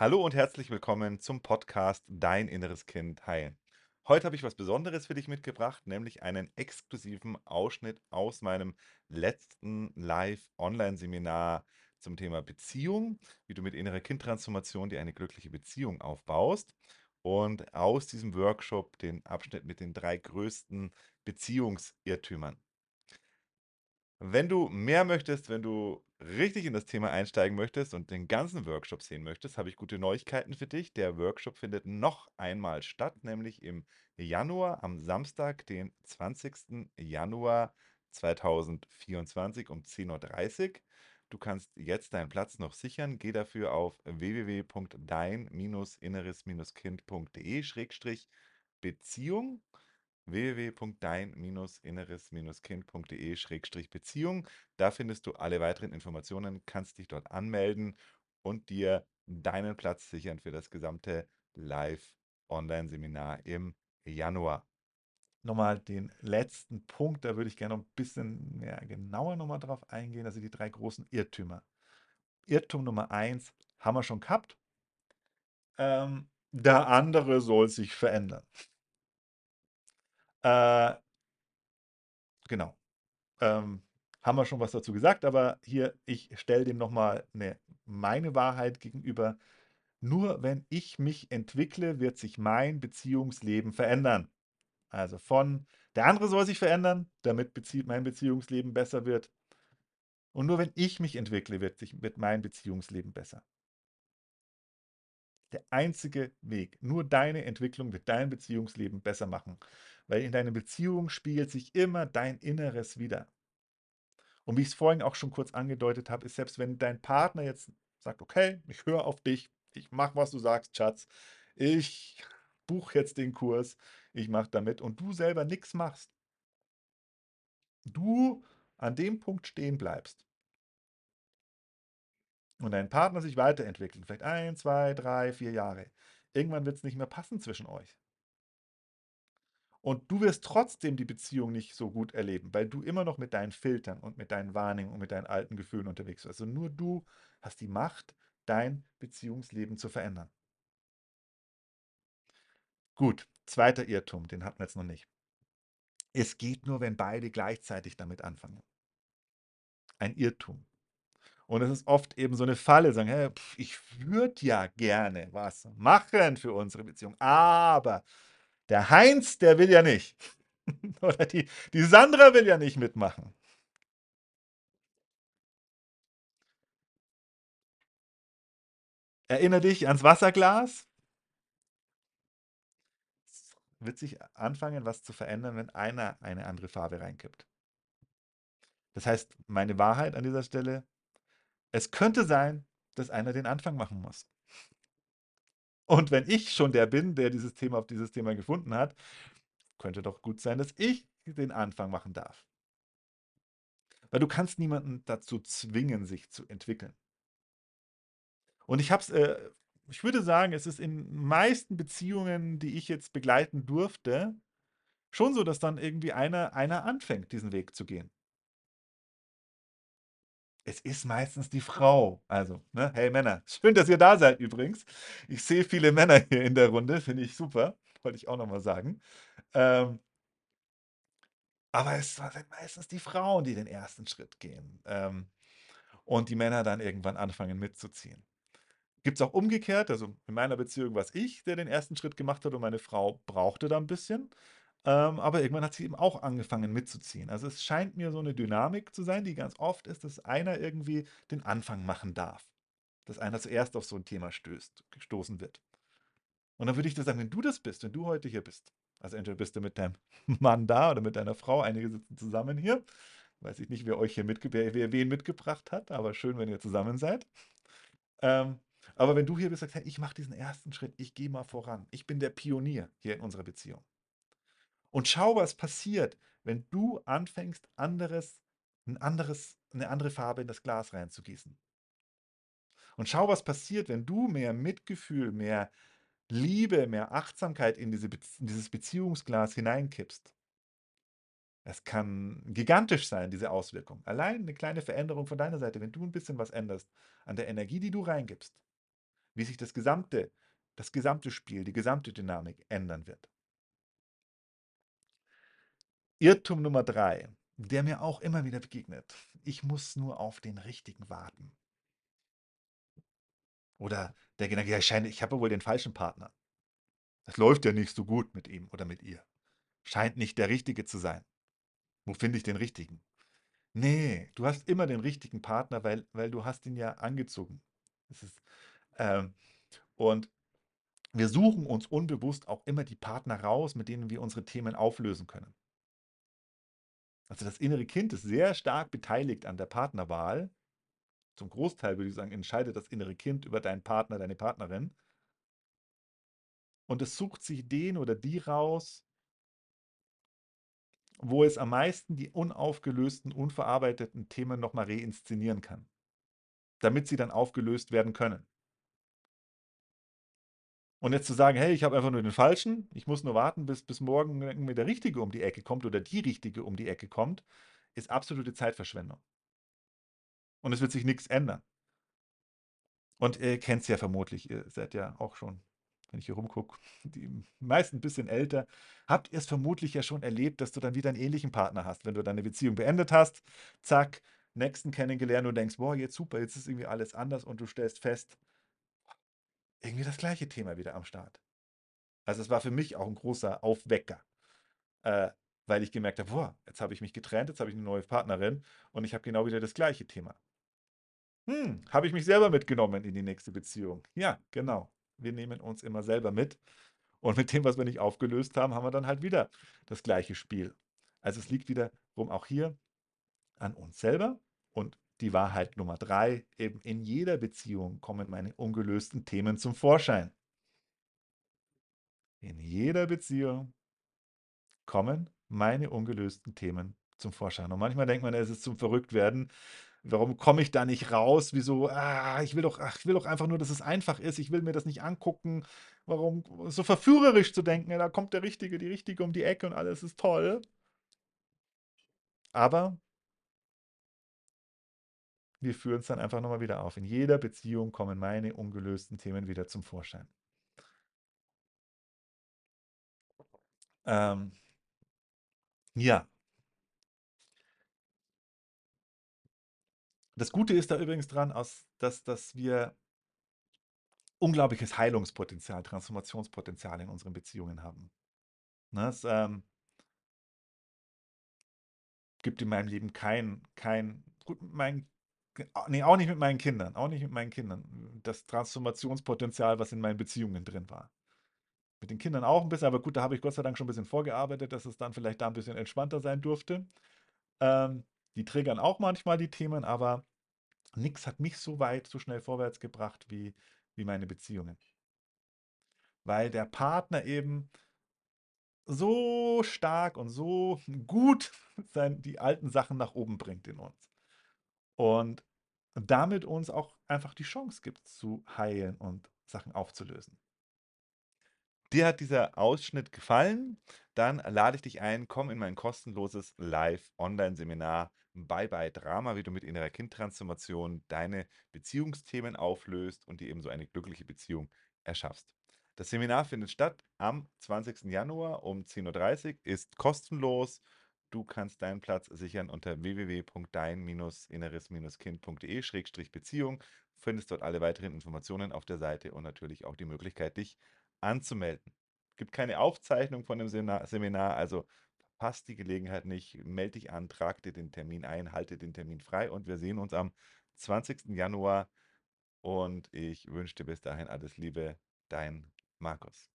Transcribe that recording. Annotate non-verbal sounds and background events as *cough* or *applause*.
Hallo und herzlich willkommen zum Podcast Dein inneres Kind heilen. Heute habe ich was Besonderes für dich mitgebracht, nämlich einen exklusiven Ausschnitt aus meinem letzten Live-Online-Seminar zum Thema Beziehung, wie du mit innerer Kindtransformation dir eine glückliche Beziehung aufbaust. Und aus diesem Workshop den Abschnitt mit den drei größten Beziehungsirrtümern. Wenn du mehr möchtest, wenn du richtig in das Thema einsteigen möchtest und den ganzen Workshop sehen möchtest, habe ich gute Neuigkeiten für dich. Der Workshop findet noch einmal statt, nämlich im Januar, am Samstag, den 20. Januar 2024 um 10.30 Uhr. Du kannst jetzt deinen Platz noch sichern. Geh dafür auf www.dein-inneres-kind.de-beziehung www.dein-inneres-kind.de-beziehung. Da findest du alle weiteren Informationen, kannst dich dort anmelden und dir deinen Platz sichern für das gesamte Live-Online-Seminar im Januar. Nochmal den letzten Punkt, da würde ich gerne noch ein bisschen mehr genauer nochmal drauf eingehen, also die drei großen Irrtümer. Irrtum Nummer eins haben wir schon gehabt. Ähm, der andere soll sich verändern. Äh, genau. Ähm, haben wir schon was dazu gesagt, aber hier, ich stelle dem nochmal eine, meine Wahrheit gegenüber. Nur wenn ich mich entwickle, wird sich mein Beziehungsleben verändern. Also von, der andere soll sich verändern, damit Bezie mein Beziehungsleben besser wird. Und nur wenn ich mich entwickle, wird, sich, wird mein Beziehungsleben besser. Der einzige Weg. Nur deine Entwicklung wird dein Beziehungsleben besser machen. Weil in deiner Beziehung spiegelt sich immer dein Inneres wieder. Und wie ich es vorhin auch schon kurz angedeutet habe, ist selbst wenn dein Partner jetzt sagt, okay, ich höre auf dich, ich mache, was du sagst, Schatz, ich buche jetzt den Kurs, ich mache damit und du selber nichts machst. Du an dem Punkt stehen bleibst und dein Partner sich weiterentwickelt, vielleicht ein, zwei, drei, vier Jahre, irgendwann wird es nicht mehr passen zwischen euch. Und du wirst trotzdem die Beziehung nicht so gut erleben, weil du immer noch mit deinen Filtern und mit deinen Wahrnehmungen und mit deinen alten Gefühlen unterwegs bist. Also nur du hast die Macht, dein Beziehungsleben zu verändern. Gut, zweiter Irrtum, den hatten wir jetzt noch nicht. Es geht nur, wenn beide gleichzeitig damit anfangen. Ein Irrtum. Und es ist oft eben so eine Falle, sagen, hey, pf, ich würde ja gerne was machen für unsere Beziehung, aber der Heinz, der will ja nicht. *laughs* Oder die, die Sandra will ja nicht mitmachen. Erinnere dich ans Wasserglas. Es wird sich anfangen, was zu verändern, wenn einer eine andere Farbe reinkippt. Das heißt, meine Wahrheit an dieser Stelle, es könnte sein, dass einer den Anfang machen muss. Und wenn ich schon der bin, der dieses Thema auf dieses Thema gefunden hat, könnte doch gut sein, dass ich den Anfang machen darf. Weil du kannst niemanden dazu zwingen, sich zu entwickeln. Und ich habe es, äh, ich würde sagen, es ist in meisten Beziehungen, die ich jetzt begleiten durfte, schon so, dass dann irgendwie einer, einer anfängt, diesen Weg zu gehen. Es ist meistens die Frau. Also, ne? Hey Männer, schön, dass ihr da seid übrigens. Ich sehe viele Männer hier in der Runde, finde ich super. Wollte ich auch nochmal sagen. Ähm, aber es sind meistens die Frauen, die den ersten Schritt gehen. Ähm, und die Männer dann irgendwann anfangen mitzuziehen. Gibt es auch umgekehrt, also in meiner Beziehung war es ich, der den ersten Schritt gemacht hat und meine Frau brauchte da ein bisschen. Ähm, aber irgendwann hat sie eben auch angefangen mitzuziehen. Also es scheint mir so eine Dynamik zu sein, die ganz oft ist, dass einer irgendwie den Anfang machen darf. Dass einer zuerst auf so ein Thema stößt, gestoßen wird. Und dann würde ich dir sagen, wenn du das bist, wenn du heute hier bist, also entweder bist du mit deinem *laughs* Mann da oder mit deiner Frau, einige sitzen zusammen hier. Weiß ich nicht, wer euch hier mitge wer, wer wen mitgebracht hat, aber schön, wenn ihr zusammen seid. Ähm, aber wenn du hier bist, sagst, hey, ich mache diesen ersten Schritt, ich gehe mal voran. Ich bin der Pionier hier in unserer Beziehung. Und schau, was passiert, wenn du anfängst, anderes, ein anderes, eine andere Farbe in das Glas reinzugießen. Und schau, was passiert, wenn du mehr Mitgefühl, mehr Liebe, mehr Achtsamkeit in, diese in dieses Beziehungsglas hineinkippst. Es kann gigantisch sein, diese Auswirkung. Allein eine kleine Veränderung von deiner Seite, wenn du ein bisschen was änderst an der Energie, die du reingibst, wie sich das gesamte das gesamte Spiel, die gesamte Dynamik ändern wird. Irrtum Nummer 3, der mir auch immer wieder begegnet: „Ich muss nur auf den Richtigen warten.“ Oder der Gedanke: „Ja, ich habe wohl den falschen Partner. Es läuft ja nicht so gut mit ihm oder mit ihr. Scheint nicht der Richtige zu sein. Wo finde ich den Richtigen?“ Ne, du hast immer den richtigen Partner, weil weil du hast ihn ja angezogen. Es ist, ähm und wir suchen uns unbewusst auch immer die Partner raus, mit denen wir unsere Themen auflösen können. Also, das innere Kind ist sehr stark beteiligt an der Partnerwahl. Zum Großteil würde ich sagen, entscheidet das innere Kind über deinen Partner, deine Partnerin. Und es sucht sich den oder die raus wo es am meisten die unaufgelösten, unverarbeiteten Themen noch mal reinszenieren kann, damit sie dann aufgelöst werden können. Und jetzt zu sagen: „Hey, ich habe einfach nur den Falschen. Ich muss nur warten, bis bis morgen irgendwie der Richtige um die Ecke kommt oder die Richtige um die Ecke kommt“, ist absolute Zeitverschwendung. Und es wird sich nix ändern. Und ihr kennt's ja vermutlich, ihr seid ja auch schon, wenn ich hier rumgucke, *laughs* die meisten 'n bisschen älter. Habt ihr's vermutlich ja schon erlebt, dass du dann wieder 'n ähnlichen Partner hast, wenn du deine Beziehung beendet hast. Zack, nächsten kennengelernt und denkst: „Boah, jetzt super, jetzt ist irgendwie alles anders“ und du stellst fest irgendwie das gleiche Thema wieder am Start. Also, es war für mich auch 'n großer Aufwecker, äh, weil ich gemerkt habe: „Boah, jetzt habe ich mich getrennt, jetzt habe ich 'ne neue Partnerin und ich habe genau wieder das gleiche Thema.“ Hm, habe ich mich selber mitgenommen in die nächste Beziehung. Ja, genau. Wir nehmen uns immer selber mit und mit dem, was wir nicht aufgelöst haben, haben wir dann halt wieder das gleiche Spiel. Also, es liegt wiederum auch hier an uns selber und die Wahrheit Nummer 3, eben in jeder Beziehung kommen meine ungelösten Themen zum Vorschein. In jeder Beziehung kommen meine ungelösten Themen zum Vorschein. Und manchmal denkt man, es ist zum Verrücktwerden. Warum komme ich da nicht raus? Wieso? Ah, ich will doch ach, ich will doch einfach nur, dass es einfach ist. Ich will mir das nicht angucken. Warum so verführerisch zu denken: „Ja, da kommt der Richtige, die Richtige um die Ecke und alles ist toll.“ Aber wir führen's dann einfach noch mal wieder auf. In jeder Beziehung kommen meine ungelösten Themen wieder zum Vorschein. Ähm ja. Das Gute ist da übrigens dran, aus dass dass wir unglaubliches Heilungspotenzial, Transformationspotenzial in unseren Beziehungen haben. Ne, es, ähm gibt in meinem Leben kein kein gut, mein ne, auch nicht mit meinen Kindern auch nicht mit meinen Kindern, das Transformationspotenzial, was in meinen Beziehungen drin war. Mit den Kindern auch 'n bisschen, aber gut, da habe ich Gott sei Dank schon 'n bisschen vorgearbeitet, dass es dann vielleicht da 'n bisschen entspannter sein durfte. Ähm, die triggern auch manchmal die Themen, aber nix hat mich so weit, so schnell vorwärts gebracht wie wie meine Beziehungen. Weil der Partner eben so stark und so gut sein die alten Sachen nach oben bringt in uns. Und damit uns auch einfach die Chance gibt, zu heilen und Sachen aufzulösen. Dir hat dieser Ausschnitt gefallen? Dann lade ich dich ein, komm in mein kostenloses Live-Onlineseminar „Bye bye Drama“, wie du mit innerer Kind-Transformation deine Beziehungsthemen auflöst und dir eben so eine glückliche Beziehung erschaffst. Das Seminar findet statt am 20. Januar um 10:30 ist kostenlos. Du kannst deinen Platz sichern unter www.dein-inneres-kind.de/Beziehung. Findest dort alle weiteren Informationen auf der Seite und natürlich auch die Möglichkeit, dich anzumelden. Gibt keine Aufzeichnung von dem Seminar, also verpasst die Gelegenheit nicht. Melde dich an, trage dir den Termin ein, halte den Termin frei und wir sehen uns am 20. Januar und ich wünsche dir bis dahin alles Liebe, dein Markus.